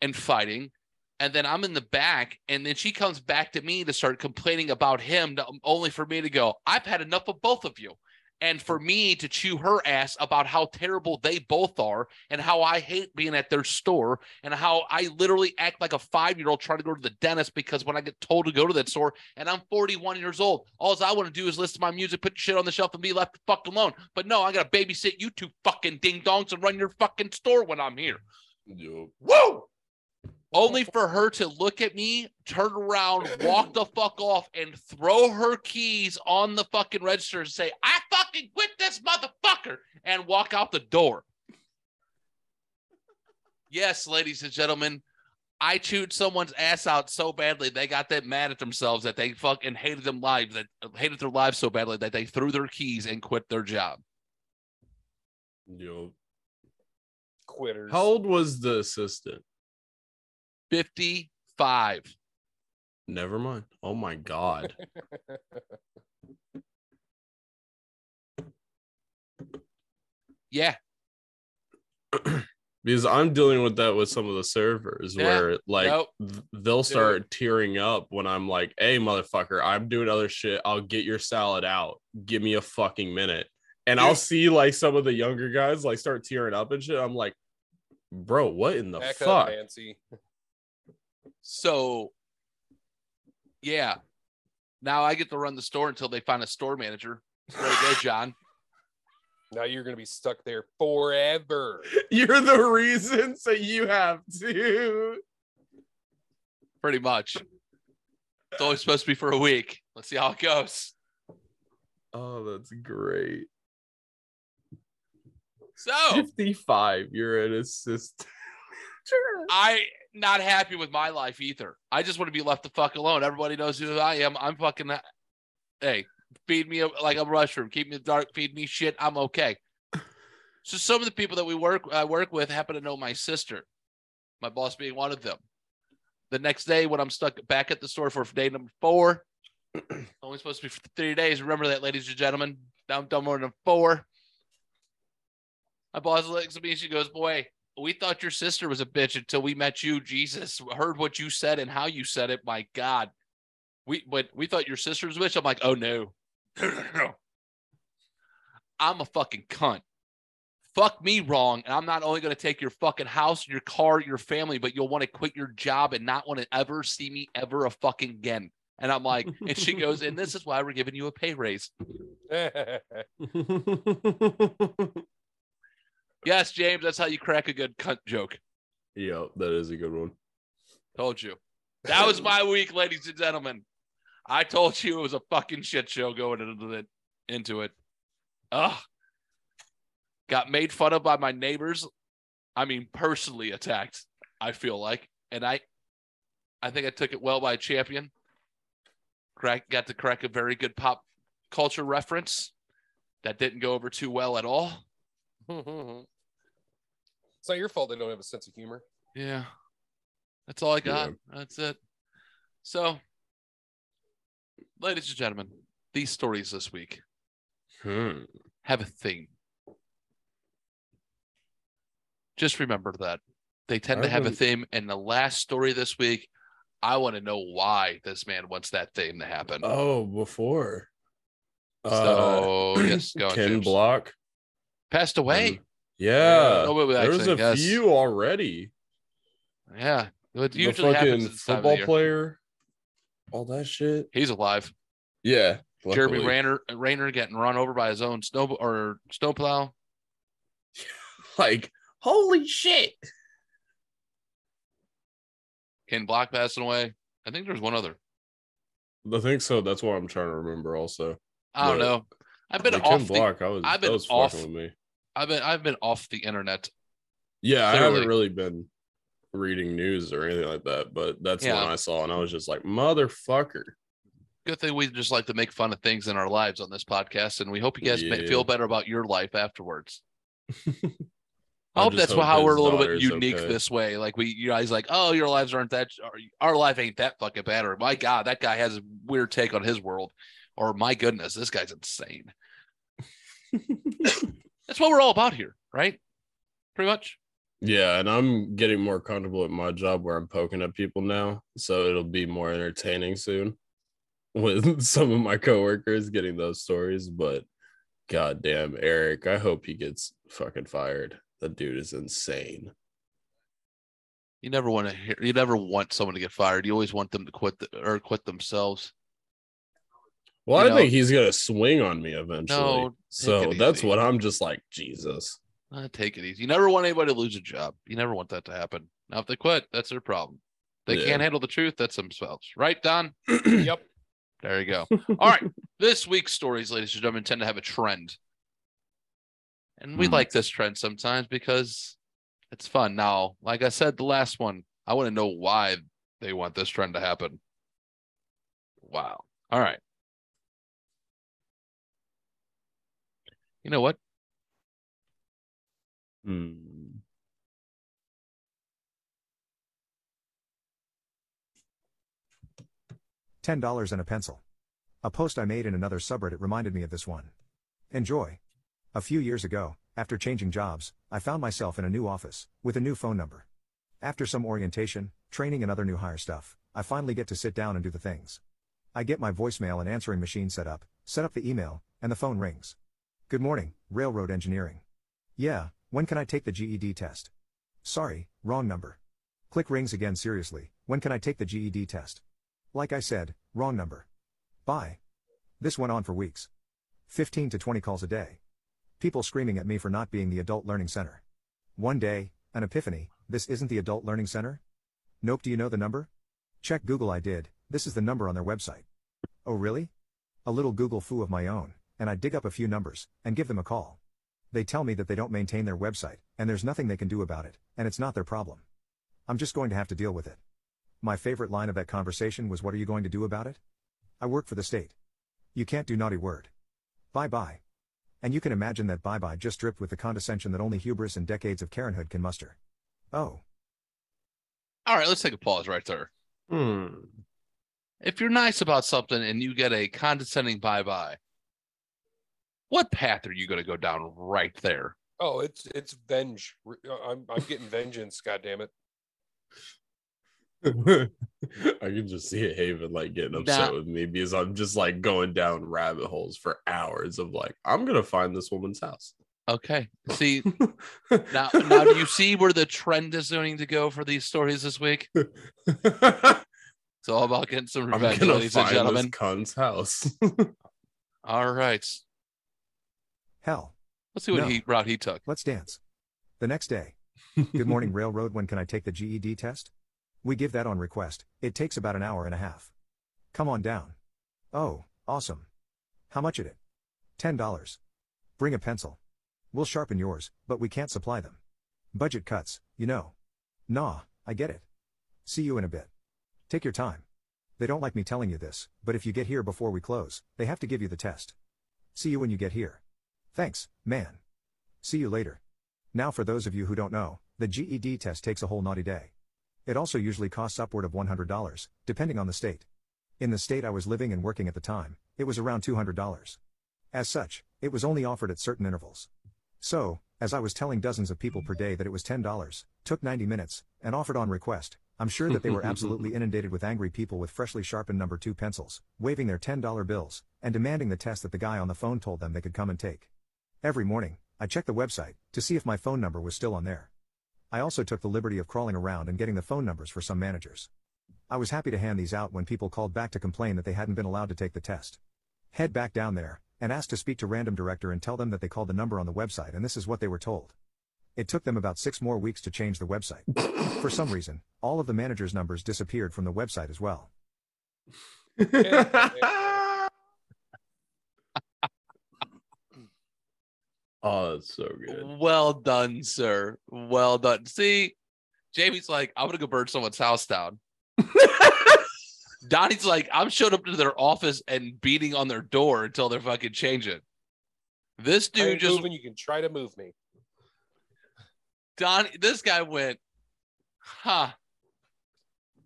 and fighting. And then I'm in the back, and then she comes back to me to start complaining about him, to- um, only for me to go, I've had enough of both of you and for me to chew her ass about how terrible they both are and how I hate being at their store and how I literally act like a five year old trying to go to the dentist because when I get told to go to that store and I'm 41 years old, all I want to do is listen to my music, put shit on the shelf, and be left the fuck alone. But no, I got to babysit you two fucking ding dongs and run your fucking store when I'm here. Yup. Woo! Only for her to look at me, turn around, walk the fuck off, and throw her keys on the fucking register and say, I fucking quit this motherfucker, and walk out the door. Yes, ladies and gentlemen, I chewed someone's ass out so badly they got that mad at themselves that they fucking hated them lives that hated their lives so badly that they threw their keys and quit their job. Yup. Quitters. How old was the assistant? 55. Never mind. Oh my god. Yeah. because I'm dealing with that with some of the servers Yeah. where like Nope. th- they'll start tearing up when I'm like, "Hey, motherfucker, I'm doing other shit. I'll get your salad out. Give me a fucking minute." And I'll see like some of the younger guys like start tearing up and shit. I'm like, "Bro, what in the Back fuck?" up, Nancy. So, yeah. Now I get to run the store until they find a store manager. There to go, John. Now you're gonna be stuck there forever. You're the reason, so you have to. Pretty much. It's only supposed to be for a week. Let's see how it goes. Oh, that's great. So 55. You're an assistant. I not happy with my life either. I just want to be left the fuck alone. Everybody knows who I am. I'm fucking. Hey, feed me a, like a mushroom. Keep me dark. Feed me shit. I'm okay. So some of the people that we work I work with happen to know my sister, my boss being one of them. The next day, when I'm stuck back at the store for day number four, only supposed to be for three days. Remember that, ladies and gentlemen. Now I'm done more than four. My boss looks at me. She goes, "Boy, we thought your sister was a bitch until we met you. Jesus, heard what you said and how you said it. My God, we but we thought your sister was a bitch. I'm like, oh no, no, no, no. I'm a fucking cunt. Fuck me wrong, and I'm not only going to take your fucking house, your car, your family, but you'll want to quit your job and not want to ever see me ever a fucking again. And I'm like, and she goes, and this is why we're giving you a pay raise. Yes, James, that's how you crack a good cunt joke. Yeah, that is a good one. Told you. That was my week, ladies and gentlemen. I told you it was a fucking shit show going into it. Into it. Ugh. Got made fun of by my neighbors. I mean, personally attacked. I feel like, and I, I think I took it well by a champion. Crack got to crack a very good pop culture reference. That didn't go over too well at all. it's not your fault they don't have a sense of humor. Yeah. That's all I got. Yeah. That's it. So, ladies and gentlemen, these stories this week Hmm. have a theme. Just remember that they tend to I've have a theme. And the last story this week, I want to know why this man wants that theme to happen. Oh, before. Uh, so, yes, go on, Ken James. Block. Passed away. Um, Yeah. Oh, wait, wait, there a yes. few already. Yeah. It The usually fucking at this time of the football player. All that shit. He's alive. Yeah. Jeremy luckily. Renner, Renner getting run over by his own snow or snowplow. Like, holy shit. Ken Block passing away. I think there's one other. I think so. That's what I'm trying to remember also. I don't Yeah. know. I've been off Ken the, Block, I was, I've been was off- with me. I've been I've been off the internet. Yeah, I haven't really been reading news or anything like that, but that's Yeah. one I saw and I was just like, motherfucker. Good thing we just like to make fun of things in our lives on this podcast, and we hope you guys may Yeah. feel better about your life afterwards. I hope that's hope how we're a little bit unique okay. this way. Like we, you guys, like, oh, your lives aren't that, our life ain't that fucking bad, or my God, that guy has a weird take on his world, or my goodness, this guy's insane. That's what we're all about here, right? Pretty much. Yeah, and I'm getting more comfortable at my job where I'm poking at people now, so it'll be more entertaining soon with some of my coworkers getting those stories. But goddamn, Eric, I hope he gets fucking fired. That dude is insane. You never want to hear. You never want someone to get fired. You always want them to quit the, or quit themselves. Well, I know- think he's gonna swing on me eventually. No, so that's what I'm just like, Jesus. Uh, take it easy. You never want anybody to lose a job. You never want that to happen. Now, if they quit, that's their problem. They Yeah. can't handle the truth. That's themselves, right, Don? Yep. There you go. All right. This week's stories, ladies and gentlemen, tend to have a trend. And we Hmm. like this trend sometimes because it's fun. Now, like I said, the last one, I want to know why they want this trend to happen. Wow. All right. You know what? Hmm. $10 and a pencil. A post I made in another subreddit reminded me of this one. Enjoy. A few years ago, after changing jobs, I found myself in a new office, with a new phone number. After some orientation, training, and other new hire stuff, I finally get to sit down and do the things. I get my voicemail and answering machine set up, set up the email, and the phone rings. Good morning, Railroad Engineering. Yeah, when can I take the GED test? Sorry, wrong number. Click rings again seriously, when can I take the GED test? Like I said, wrong number. Bye. This went on for weeks. 15 to 20 calls a day. People screaming at me for not being the Adult Learning Center. One day, an epiphany this isn't the Adult Learning Center? Nope, do you know the number? Check Google, I did, this is the number on their website. Oh, really? A little Google fu of my own, and I dig up a few numbers, and give them a call. They tell me that they don't maintain their website, and there's nothing they can do about it, and it's not their problem. I'm just going to have to deal with it. My favorite line of that conversation was What are you going to do about it? I work for the state. You can't do naughty word. Bye bye. And you can imagine that bye bye just dripped with the condescension that only hubris and decades of Karenhood can muster. Oh, All right, let's take a pause right there. Hmm. If you're nice about something and you get a condescending bye bye, what path are you going to go down right there? Oh, it's it's venge. Uh, I'm I'm getting vengeance. God damn it. I can just see it Haven like getting upset Nah. with me because I'm just like going down rabbit holes for hours of like, I'm gonna find this woman's house. Okay. See, now, now do you see where the trend is going to go for these stories this week? It's all about getting some I'm revenge, gonna ladies and find this gentlemen. cunt's house. All right. Hell, Let's see what No. he route he took. let's dance. The next day. Good morning, Railroad. When can I take the GED test? We give that on request. It takes about an hour and a half. Come on down. Oh, awesome. How much is it? $10. Bring a pencil. We'll sharpen yours, but we can't supply them. Budget cuts, you know. Nah, I get it. See you in a bit. Take your time. They don't like me telling you this, but if you get here before we close, they have to give you the test. See you when you get here. Thanks, man. See you later. Now, for those of you who don't know, the GED test takes a whole naughty day. It also usually costs upward of $100, depending on the state. In the state I was living and working at the time, it was around $200. As such, it was only offered at certain intervals. So, as I was telling dozens of people per day that it was $10, took 90 minutes, and offered on request, I'm sure that they were absolutely inundated with angry people with freshly sharpened number 2 pencils, waving their $10 bills, and demanding the test that the guy on the phone told them they could come and take. Every morning, I checked the website to see if my phone number was still on there. I also took the liberty of crawling around and getting the phone numbers for some managers. I was happy to hand these out when people called back to complain that they hadn't been allowed to take the test. Head back down there, and ask to speak to random director and tell them that they called the number on the website and this is what they were told. It took them about six more weeks to change the website. For some reason, all of the managers' numbers disappeared from the website as well. oh, that's so good. Well done, sir. Well done. See, Jamie's like, I'm gonna go burn someone's house down. Donnie's like, I'm showing up to their office and beating on their door until they're fucking changing. This dude just moving, you can try to move me. Don. This guy went, huh?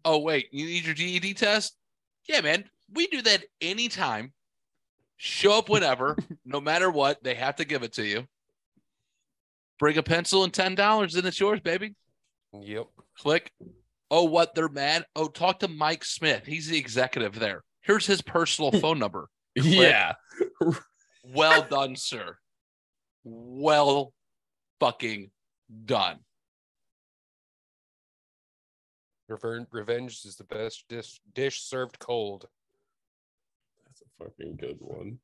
Oh wait, you need your GED test? Yeah, man. We do that anytime. Show up whenever, no matter what. They have to give it to you. Bring a pencil and ten dollars, and it's yours, baby. Yep. Click. Oh, what? They're mad. Oh, talk to Mike Smith. He's the executive there. Here's his personal phone number. Yeah. Well done, sir. Well fucking done. Revenge is the best dish, dish served cold. Fucking good one.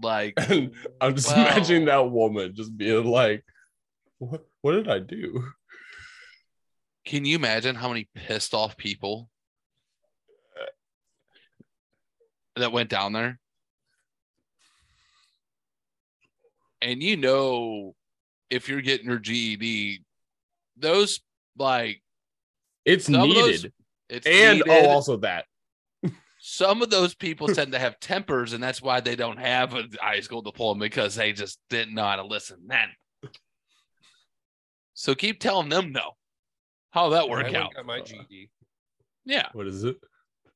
Like, And I'm just Wow. imagining that woman just being like, what, what did I do? can you imagine how many pissed off people that went down there? And you know, if you're getting your GED, those like It's of those- needed. it's and oh, needed. oh, also that. Some of those people tend to have tempers, and that's why they don't have a high school diploma because they just didn't know how to listen then. So keep telling them no. How that I work went out? got my GED. Yeah, What is it?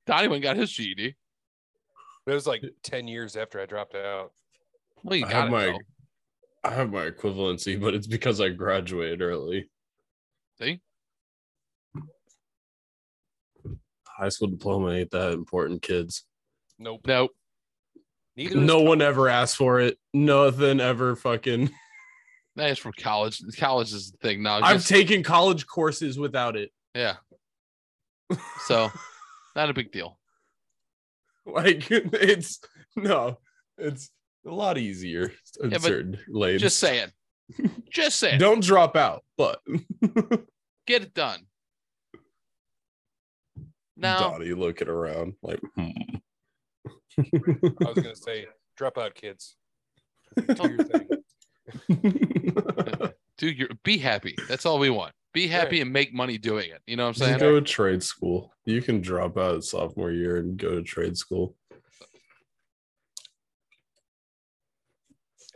Donnie went got his GED. It was like 10 years after I dropped out. Well, you I got have my though. I have my equivalency, but it's because I graduated early. See, High school diploma ain't that important, kids. Nope. Nope. Neither No co- one ever asked for it. Nothing ever fucking. that's for college. College is the thing now. I've Just- taken college courses without it. yeah. So, not a big deal. Like it's no, it's a lot easier in Yeah, but certain lanes. Just saying. Just saying. Don't drop out, but Get it done. Now, Donnie looking around like hmm. I was going to say, drop out, kids. Do your thing. do your be happy. That's all we want. Be happy and make money doing it. You know what I'm Just saying? go to trade school. You can drop out sophomore year and go to trade school.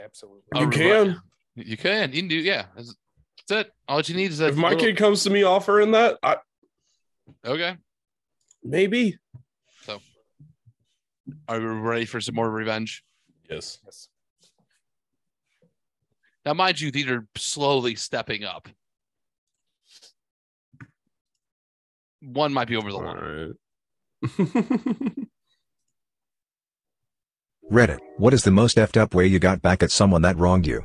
Absolutely. Oh, You right. can. You can. You can do. Yeah. That's, that's it. All you need is that. If my little- kid comes to me offering that, I Okay. Maybe. So, are we ready for some more revenge? Yes. Yes. Now, mind you, these are slowly stepping up. One might be over the line. right. Reddit, what is the most effed up way you got back at someone that wronged you?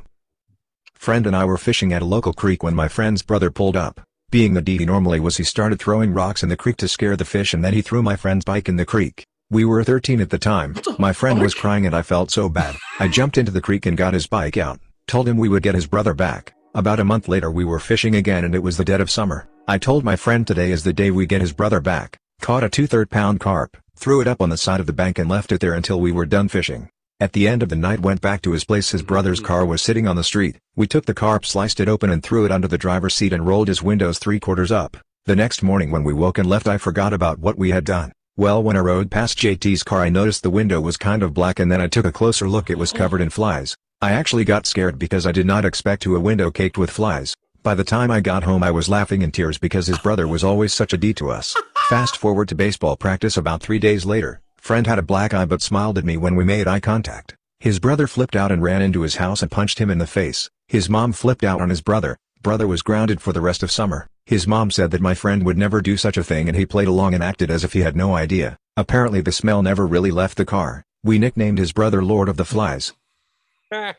Friend and I were fishing at a local creek when my friend's brother pulled up. Being the D he normally was he started throwing rocks in the creek to scare the fish and then he threw my friend's bike in the creek. We were 13 at the time. My friend was crying and I felt so bad. I jumped into the creek and got his bike out. Told him we would get his brother back. About a month later we were fishing again and it was the dead of summer. I told my friend today is the day we get his brother back. Caught a two-third pound carp, threw it up on the side of the bank and left it there until we were done fishing. At the end of the night went back to his place his brother's car was sitting on the street. We took the carp sliced it open and threw it under the driver's seat and rolled his windows three quarters up. The next morning when we woke and left I forgot about what we had done. Well when I rode past JT's car I noticed the window was kind of black and then I took a closer look it was covered in flies. I actually got scared because I did not expect to a window caked with flies. By the time I got home I was laughing in tears because his brother was always such a D to us. Fast forward to baseball practice about three days later, friend had a black eye but smiled at me when we made eye contact. His brother flipped out and ran into his house and punched him in the face. His mom flipped out on his brother, brother was grounded for the rest of summer. His mom said that my friend would never do such a thing and he played along and acted as if he had no idea. Apparently the smell never really left the car. We nicknamed his brother Lord of the Flies. yes.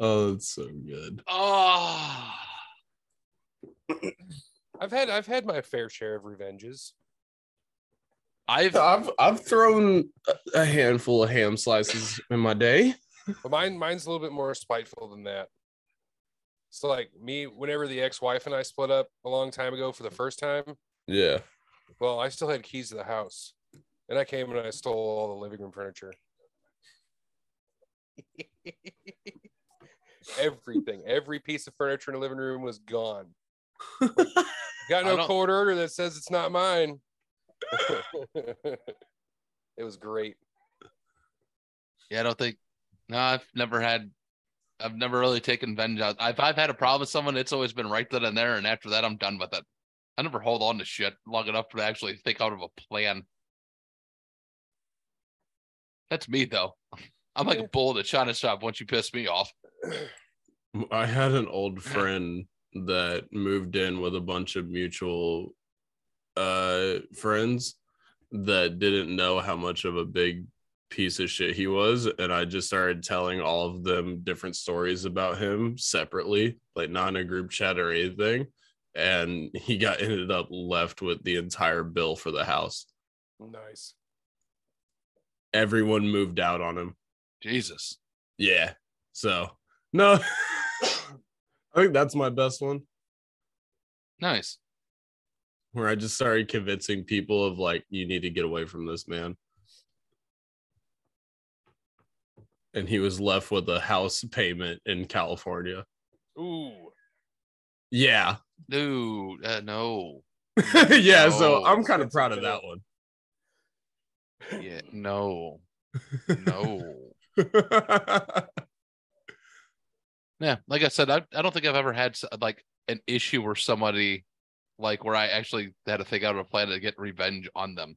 Oh, that's so good. Oh, I've had I've had my fair share of revenges. I've I've I've thrown a- a handful of ham slices in my day. But mine mine's a little bit more spiteful than that. So like me, whenever the ex-wife and I split up a long time ago for the first time, Yeah. well, I still had keys to the house. And I came and I stole all the living room furniture. Everything, every piece of furniture in the living room was gone. Got no court order that says it's not mine. it was great. yeah, I don't think. No, I've never had. I've never really taken vengeance. If I've had a problem with someone, it's always been right then and there, and after that, I'm done with it. I never hold on to shit long enough to actually think out of a plan. That's me though. I'm like Yeah. a bull in a china shop once you piss me off. I had an old friend that moved in with a bunch of mutual uh friends that didn't know how much of a big piece of shit he was. And I just started telling all of them different stories about him separately like not in a group chat or anything. And he got ended up left with the entire bill for the house. Nice. everyone moved out on him. Jesus. yeah. So no I think that's my best one Nice. where I just started convincing people of like, you need to get away from this man. And he was left with a house payment in California. Ooh. Yeah. Dude, uh, no. yeah. So I'm kind of proud of that one. Yeah, no. No. Yeah, like I said, I, I don't think I've ever had like an issue where somebody like where I actually had to think out of a plan to get revenge on them.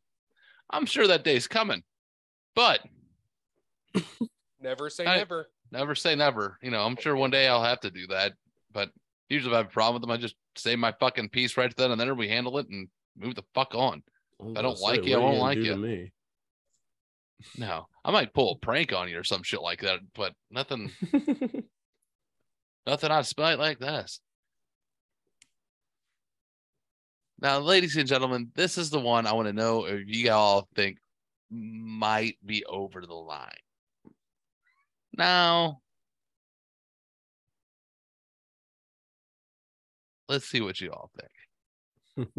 I'm sure that day's coming, but Never say I- never. never say never. You know, I'm sure one day I'll have to do that, but usually if I have a problem with them, I just say my fucking piece right then and there. We handle it and move the fuck on. If I don't like you, I won't like you. Me? No, I might pull a prank on you or some shit like that, but nothing, nothing on spite like this. Now, ladies and gentlemen, this is the one I want to know if you all think might be over the line. Now, let's see what you all think.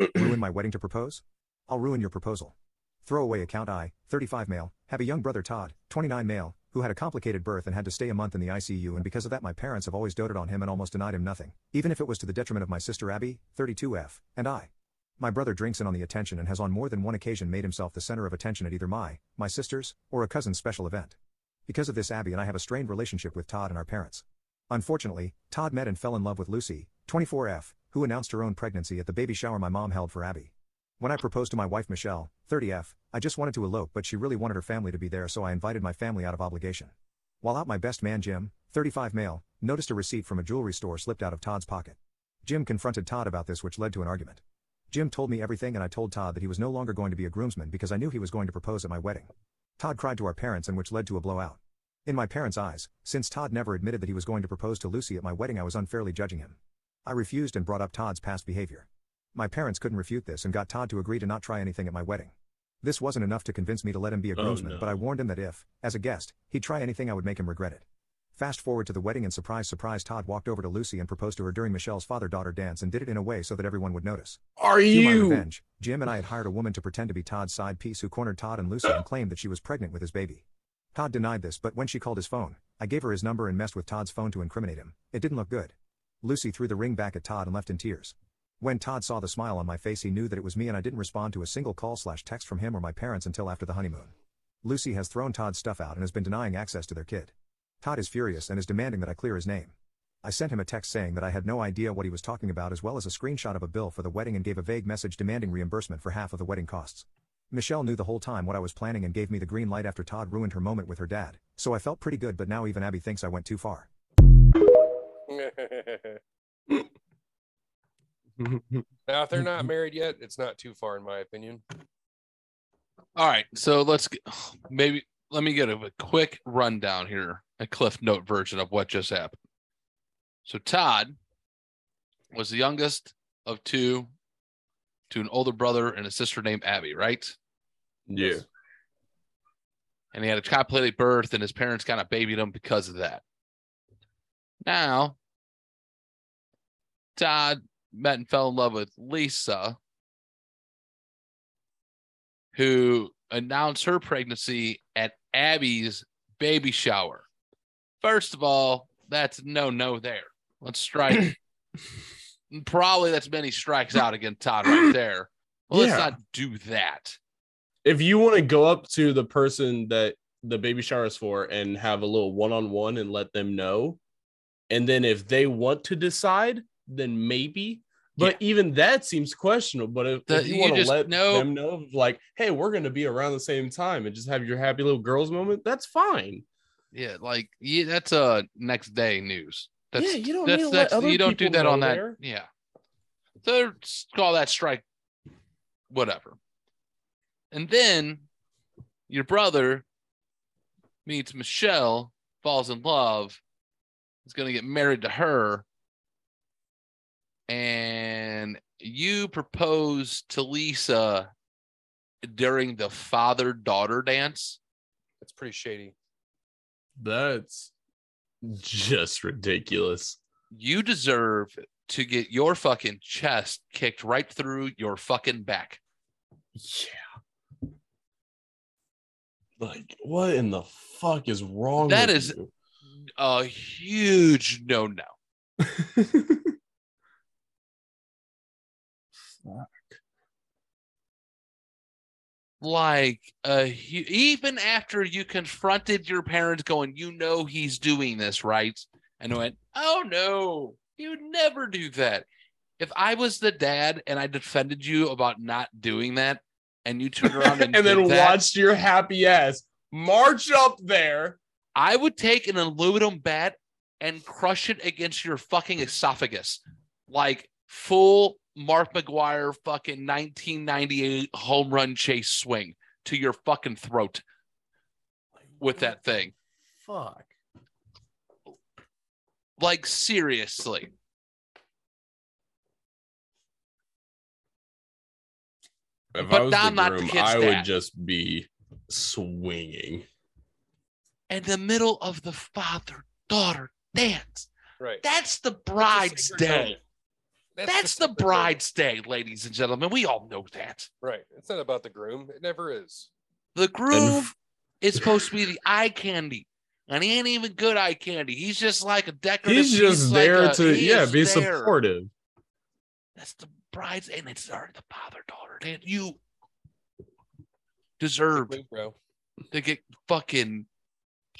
Ruin my wedding to propose? I'll ruin your proposal. Throwaway account I, 35 male, have a young brother Todd, 29 male, who had a complicated birth and had to stay a month in the ICU and because of that my parents have always doted on him and almost denied him nothing, even if it was to the detriment of my sister Abby, 32F, and I. My brother drinks in on the attention and has on more than one occasion made himself the center of attention at either my, my sister's, or a cousin's special event. Because of this Abby and I have a strained relationship with Todd and our parents. Unfortunately, Todd met and fell in love with Lucy, 24F, who announced her own pregnancy at the baby shower my mom held for Abby. When I proposed to my wife Michelle, 30F, I just wanted to elope but she really wanted her family to be there so I invited my family out of obligation. While out my best man Jim, 35 male, noticed a receipt from a jewelry store slipped out of Todd's pocket. Jim confronted Todd about this which led to an argument. Jim told me everything and I told Todd that he was no longer going to be a groomsman because I knew he was going to propose at my wedding. Todd cried to our parents and which led to a blowout. In my parents' eyes, since Todd never admitted that he was going to propose to Lucy at my wedding I was unfairly judging him. I refused and brought up Todd's past behavior. My parents couldn't refute this and got Todd to agree to not try anything at my wedding. This wasn't enough to convince me to let him be a Oh, no. but I warned him that if, as a guest, he'd try anything I would make him regret it. Fast forward to the wedding and surprise surprise Todd walked over to Lucy and proposed to her during Michelle's father-daughter dance and did it in a way so that everyone would notice. Are To my revenge, Jim and I had hired a woman to pretend to be Todd's side piece who cornered Todd and Lucy and claimed that she was pregnant with his baby. Todd denied this but when she called his phone, I gave her his number and messed with Todd's phone to incriminate him. It didn't look good. Lucy threw the ring back at Todd and left in tears. When Todd saw the smile on my face he knew that it was me and I didn't respond to a single call slash text from him or my parents until after the honeymoon. Lucy has thrown Todd's stuff out and has been denying access to their kid. Todd is furious and is demanding that I clear his name. I sent him a text saying that I had no idea what he was talking about as well as a screenshot of a bill for the wedding and gave a vague message demanding reimbursement for half of the wedding costs. Michelle knew the whole time what I was planning and gave me the green light after Todd ruined her moment with her dad, so I felt pretty good but now even Abby thinks I went too far. now, if they're not married yet, it's not too far, in my opinion. All right, so let's get, maybe let me get a, a quick rundown here, a cliff note version of what just happened. So Todd was the youngest of two to an older brother and a sister named Abby, right? Yeah. And he had a complicated birth, and his parents kind of babied him because of that. Now, Todd met and fell in love with Lisa, who announced her pregnancy at Abby's baby shower. First of all, that's no no there. Let's strike. Probably that's many strikes out against Todd right there. Well, let's not do that. If you want to go up to the person that the baby shower is for and have a little one on one and let them know, and then if they want to decide, then maybe. But even that seems questionable. But if, The- if you, you want to let know- them know, like, hey, we're going to be around the same time and just have your happy little girls moment, that's fine. Yeah, like yeah, that's a uh, next day news. That's yeah, you don't that's, need to let that's other you don't do that on know that. Yeah. So call that strike, whatever. And then your brother meets Michelle, falls in love, is going to get married to her. And you propose to Lisa during the father daughter dance. That's pretty shady. That's just ridiculous. you deserve to get your fucking chest kicked right through your fucking back. Yeah. Like, what in the fuck is wrong? That with is- you? A huge no no. Like, uh, even after you confronted your parents, going, you know, he's doing this, right? And went, oh no, you'd never do that. If I was the dad and I defended you about not doing that, and you turned around and, and then that, watched your happy ass march up there. I would take an aluminum bat and crush it against your fucking esophagus, like full Mark McGwire fucking 1998 home run chase swing to your fucking throat with that thing. Fuck. Like seriously. If But I was I'm the not the groom, kid's I dad. would just be swinging. In the middle of the father daughter dance. Right. That's the bride's sacred day. Moment. That's the sacred bride's day, ladies and gentlemen. We all know that. Right. It's not about the groom. It never is. The groom f- is supposed to be the eye candy, and he ain't even good eye candy. He's just like a decorative. He's just like there a- to yeah be there. supportive. That's the bride's, and it's our the father daughter. Dan, you deserve Move, bro. to get fucking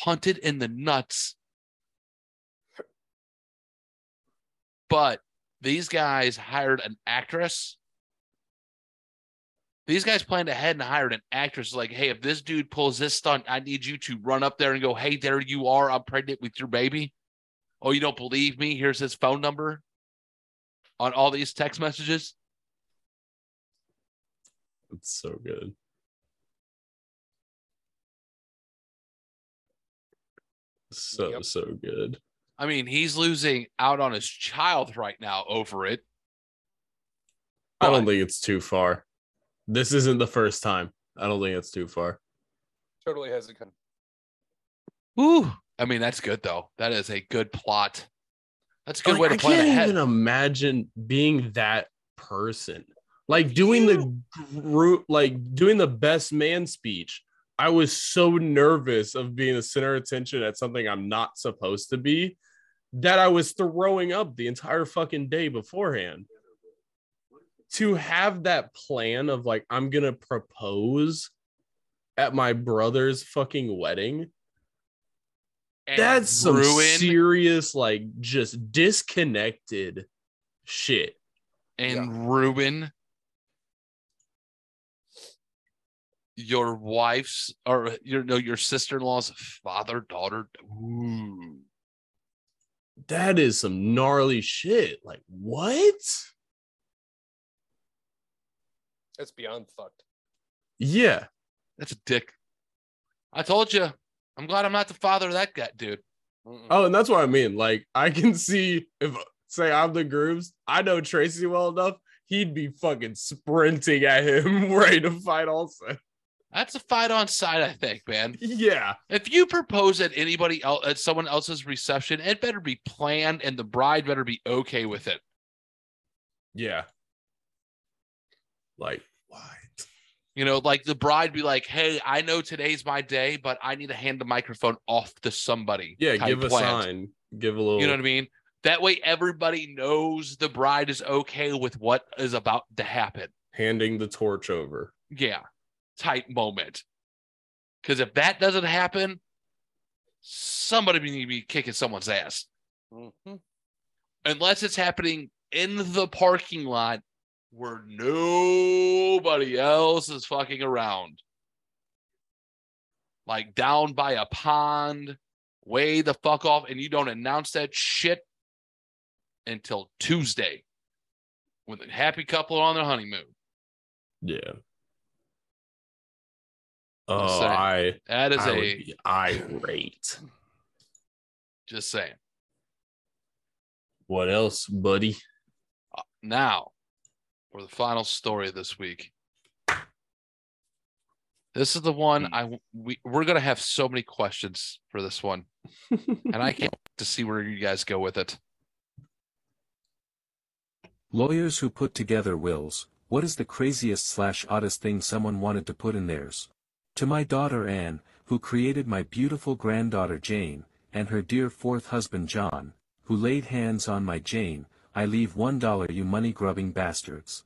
punted in the nuts. But these guys hired an actress. These guys planned ahead and hired an actress. Like, hey, if this dude pulls this stunt, I need you to run up there and go, hey, there you are. I'm pregnant with your baby. Oh, you don't believe me? Here's his phone number on all these text messages. It's so good. So Yep. so good. I mean, he's losing out on his child right now over it. I don't think it's too far. This isn't the first time. I don't think it's too far. Totally has a con- Ooh, I mean, that's good though. That is a good plot. That's a good Like, way to I plan can't ahead. even imagine being that person. Like doing the group, like doing the best man speech. I was so nervous of being the center of attention at something I'm not supposed to be that I was throwing up the entire fucking day beforehand. To have that plan of like, I'm gonna propose at my brother's fucking wedding. And That's some ruin serious, like, just disconnected shit. and ruin your wife's or your no your sister-in-law's father daughter. Ooh. That is some gnarly shit. Like, what? That's beyond fucked. Yeah. That's a dick. I told you. I'm glad I'm not the father of that guy, dude. Mm-mm. Oh, and that's what I mean. Like, I can see if say I'm the grooves, I know Tracy well enough, he'd be fucking sprinting at him, ready to fight also. That's a fight on site, I think, man. Yeah. If you propose at anybody else at someone else's reception, it better be planned and the bride better be okay with it. Yeah. Like, what? You know, like the bride be like, "Hey, I know today's my day, but I need to hand the microphone off to somebody." Yeah, give a planned. sign. Give a little You know what I mean? That way, everybody knows the bride is okay with what is about to happen. handing the torch over. Yeah, type moment. Because if that doesn't happen, somebody need to be kicking someone's ass. Mhm. Unless it's happening in the parking lot where nobody else is fucking around. Like down by a pond, way the fuck off, and you don't announce that shit until Tuesday when the happy couple are on their honeymoon. Yeah. Just Oh, saying. I, That is I would a irate. just saying. What else, buddy? Uh, now, for the final story this week. This is the one hmm. I we we're gonna have so many questions for this one, and I can't wait to see where you guys go with it. Lawyers who put together wills, what is the craziest slash oddest thing someone wanted to put in theirs? To my daughter Anne, who created my beautiful granddaughter Jane, and her dear fourth husband John, who laid hands on my Jane, I leave one dollar you money-grubbing bastards.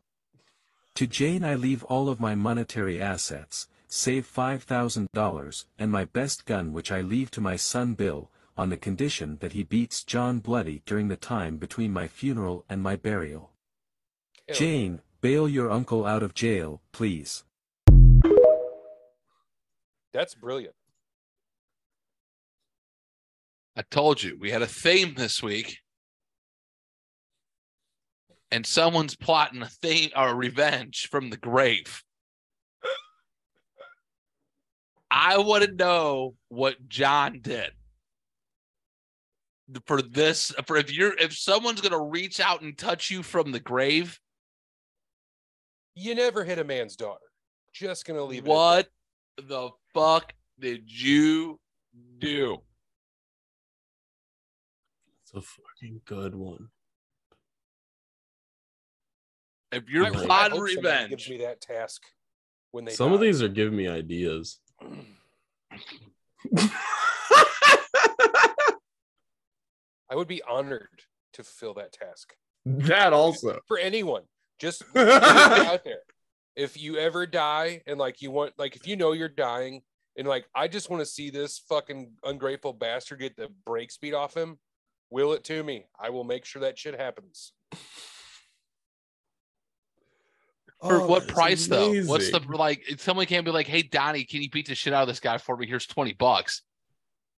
To Jane I leave all of my monetary assets, save five thousand dollars, and my best gun which I leave to my son Bill, on the condition that he beats John bloody during the time between my funeral and my burial. Hell Jane, bail your uncle out of jail, please. That's brilliant. I told you we had a theme this week, and someone's plotting a theme or revenge from the grave. I want to know what John did for this. For if you're if someone's gonna reach out and touch you from the grave, You never hit a man's daughter. Just gonna leave it. what the fuck did you do? It's a fucking good one. If you're that. I- I plotting hope revenge, Gives me that task when they. Some of these are giving me ideas. I would be honored to fulfill that task that also. for anyone. Just out there. If you ever die and like you want, like if you know you're dying and like I just want to see this fucking ungrateful bastard get the brake speed off him, will it to me. I will make sure that shit happens. For Oh, what that's price though? What's the like? if Someone can't be like, "Hey, Donnie, can you beat the shit out of this guy for me? Here's twenty bucks,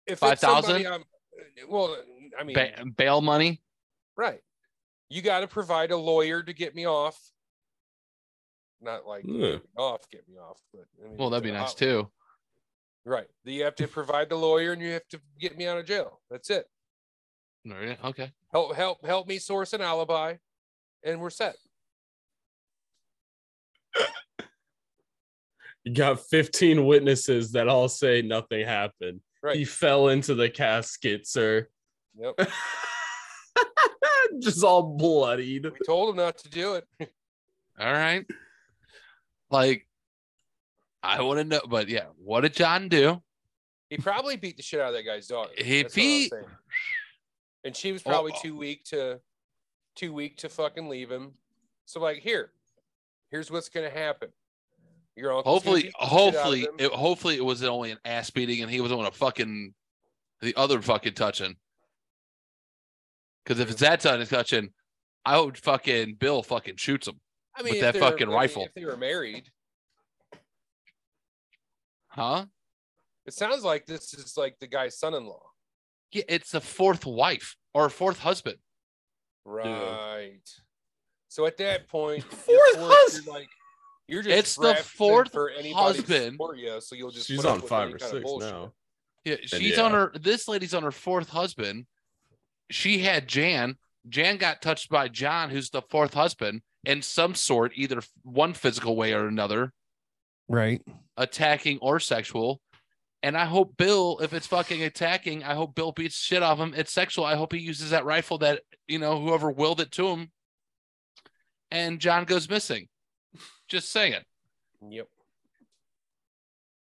If 5,000? well, I mean, ba- bail money." right. You got to provide a lawyer to get me off. Not like Yeah. get off, get me off, but I mean, Well, that'd be nice too. Right. You have to provide the lawyer and you have to get me out of jail. That's it. No, yeah, Okay. Help help help me source an alibi and we're set. You got 15 witnesses that all say nothing happened. Right. He fell into the casket, sir. Yep. Just all bloodied. We told him not to do it. All right. Like, I want to know, but yeah, what did John do? He probably beat the shit out of that guy's daughter. If That's he- saying. and she was Oh, probably oh. too weak to too weak to fucking leave him. So like here, here's what's gonna happen. Your gonna Hopefully, beat the shit out of hopefully, it, hopefully it was only an ass beating and he wasn't on a fucking the other fucking touching. Because if it's that of touching, I would fucking Bill fucking shoots him, I with that they were- fucking rifle. If they were married, huh? it sounds like this is like the guy's son-in-law. Yeah, it's a fourth wife or a fourth husband. Right. So at that point, Fourth you're forced- husband. You're like, you're just It's the fourth for husband. support you, so you'll just She's put on five or six bullshit. now. Yeah, she's yeah. on her. This lady's on her fourth husband. She had Jan. Jan got touched by John, who's the fourth husband, in some sort, either one physical way or another, Right. attacking or sexual. And I hope Bill, if it's fucking attacking, I hope Bill beats shit off him. It's sexual. I hope he uses that rifle that you know whoever willed it to him, and John goes missing. Just saying. Yep.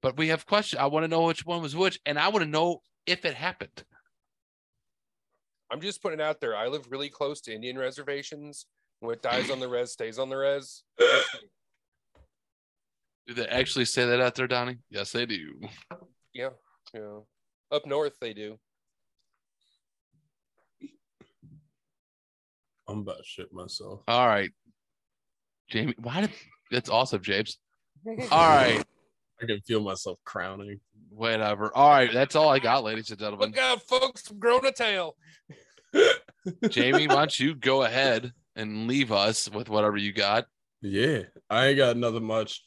But we have questions. I want to know which one was which, and I want to know if it happened. I'm just putting it out there. I live really close to Indian reservations. What dies on the res stays on the res. Do they actually say that out there, Donnie? Yes, they do. Yeah. Yeah. Up north they do. I'm about to shit myself. All right, Jamie. Why did that's awesome, James? All right, I can feel myself crowning. whatever. All right, that's all I got, ladies and gentlemen. Look out, folks, I'm growing a tail. Jamie, why don't you go ahead and leave us with whatever you got? Yeah, I ain't got nothing much.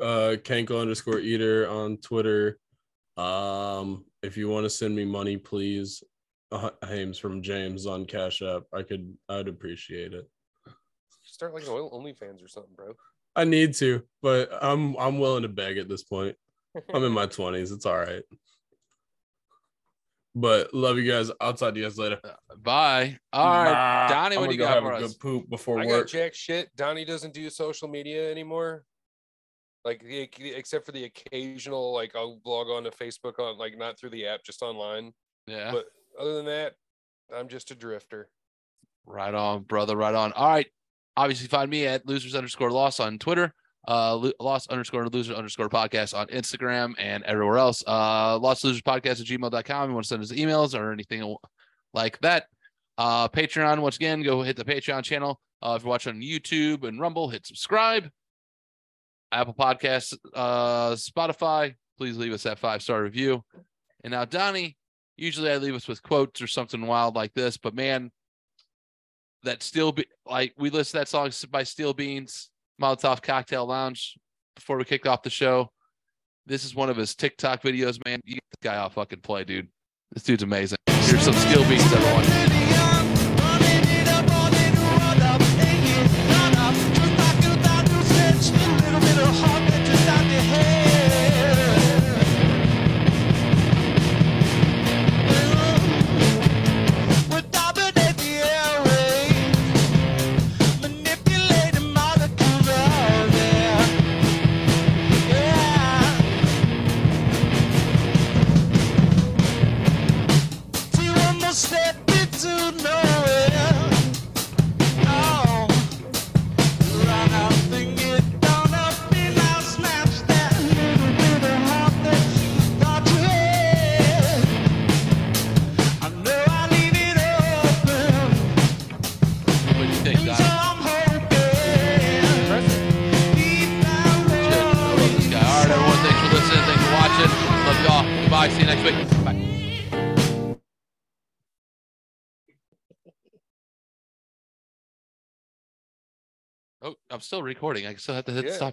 Uh, Kanko underscore eater on Twitter. Um, if you want to send me money, please. Uh, Hames from James on Cash App. I could, I'd appreciate it. Start like an oil OnlyFans or something, bro. I need to, but I'm, I'm willing to beg at this point. I'm in my twenties. It's all right. But love you guys. I'll talk to you guys later. Uh, bye. All right, Bye. Donnie, what do you go got have for a us? good poop before I got work. jack shit. Donnie doesn't do social media anymore. Like the, except for the occasional, like I'll log on to Facebook on like not through the app, just online. Yeah, But other than that, I'm just a drifter. right on, brother. Right on. All right. Obviously, find me at losers underscore loss on Twitter. Uh, lo- loss underscore loser underscore podcast on Instagram and everywhere else. Uh, lost losers podcast at gmail.com. You want to send us emails or anything like that. Uh, Patreon, once again, go hit the Patreon channel. Uh, if you're watching on YouTube and Rumble, hit subscribe. Apple Podcasts, uh, Spotify, please leave us that five star review. And now, Donnie, usually I leave us with quotes or something wild like this, but man, that still be like we list that song by Steel Beans, Molotov Cocktail Lounge before we kicked off the show. This is one of his TikTok videos, man. You get this guy off fucking play, dude. This dude's amazing. Here's some skill beats, everyone. I'm still recording. I still have to hit Yeah. stop.